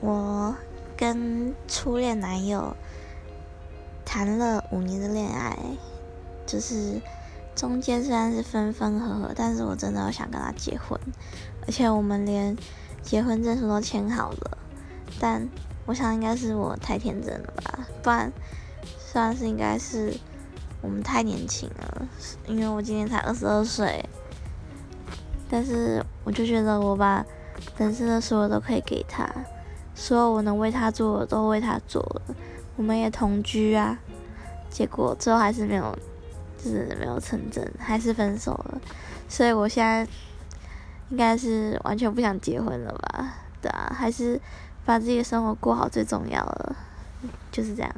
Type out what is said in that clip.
我跟初恋男友谈了五年的恋爱，就是中间虽然是分分合合，但是我真的想跟他结婚，而且我们连结婚证书都签好了。但我想应该是我太天真了吧，不然算是应该是我们太年轻了，因为我今年才二十二岁。但是我就觉得我把人生的所有都可以给他。所有我能为他做的都为他做了，我们也同居啊，结果最后还是没有，就是没有成真，还是分手了。所以我现在应该是完全不想结婚了吧？对啊，还是把自己的生活过好最重要了，就是这样。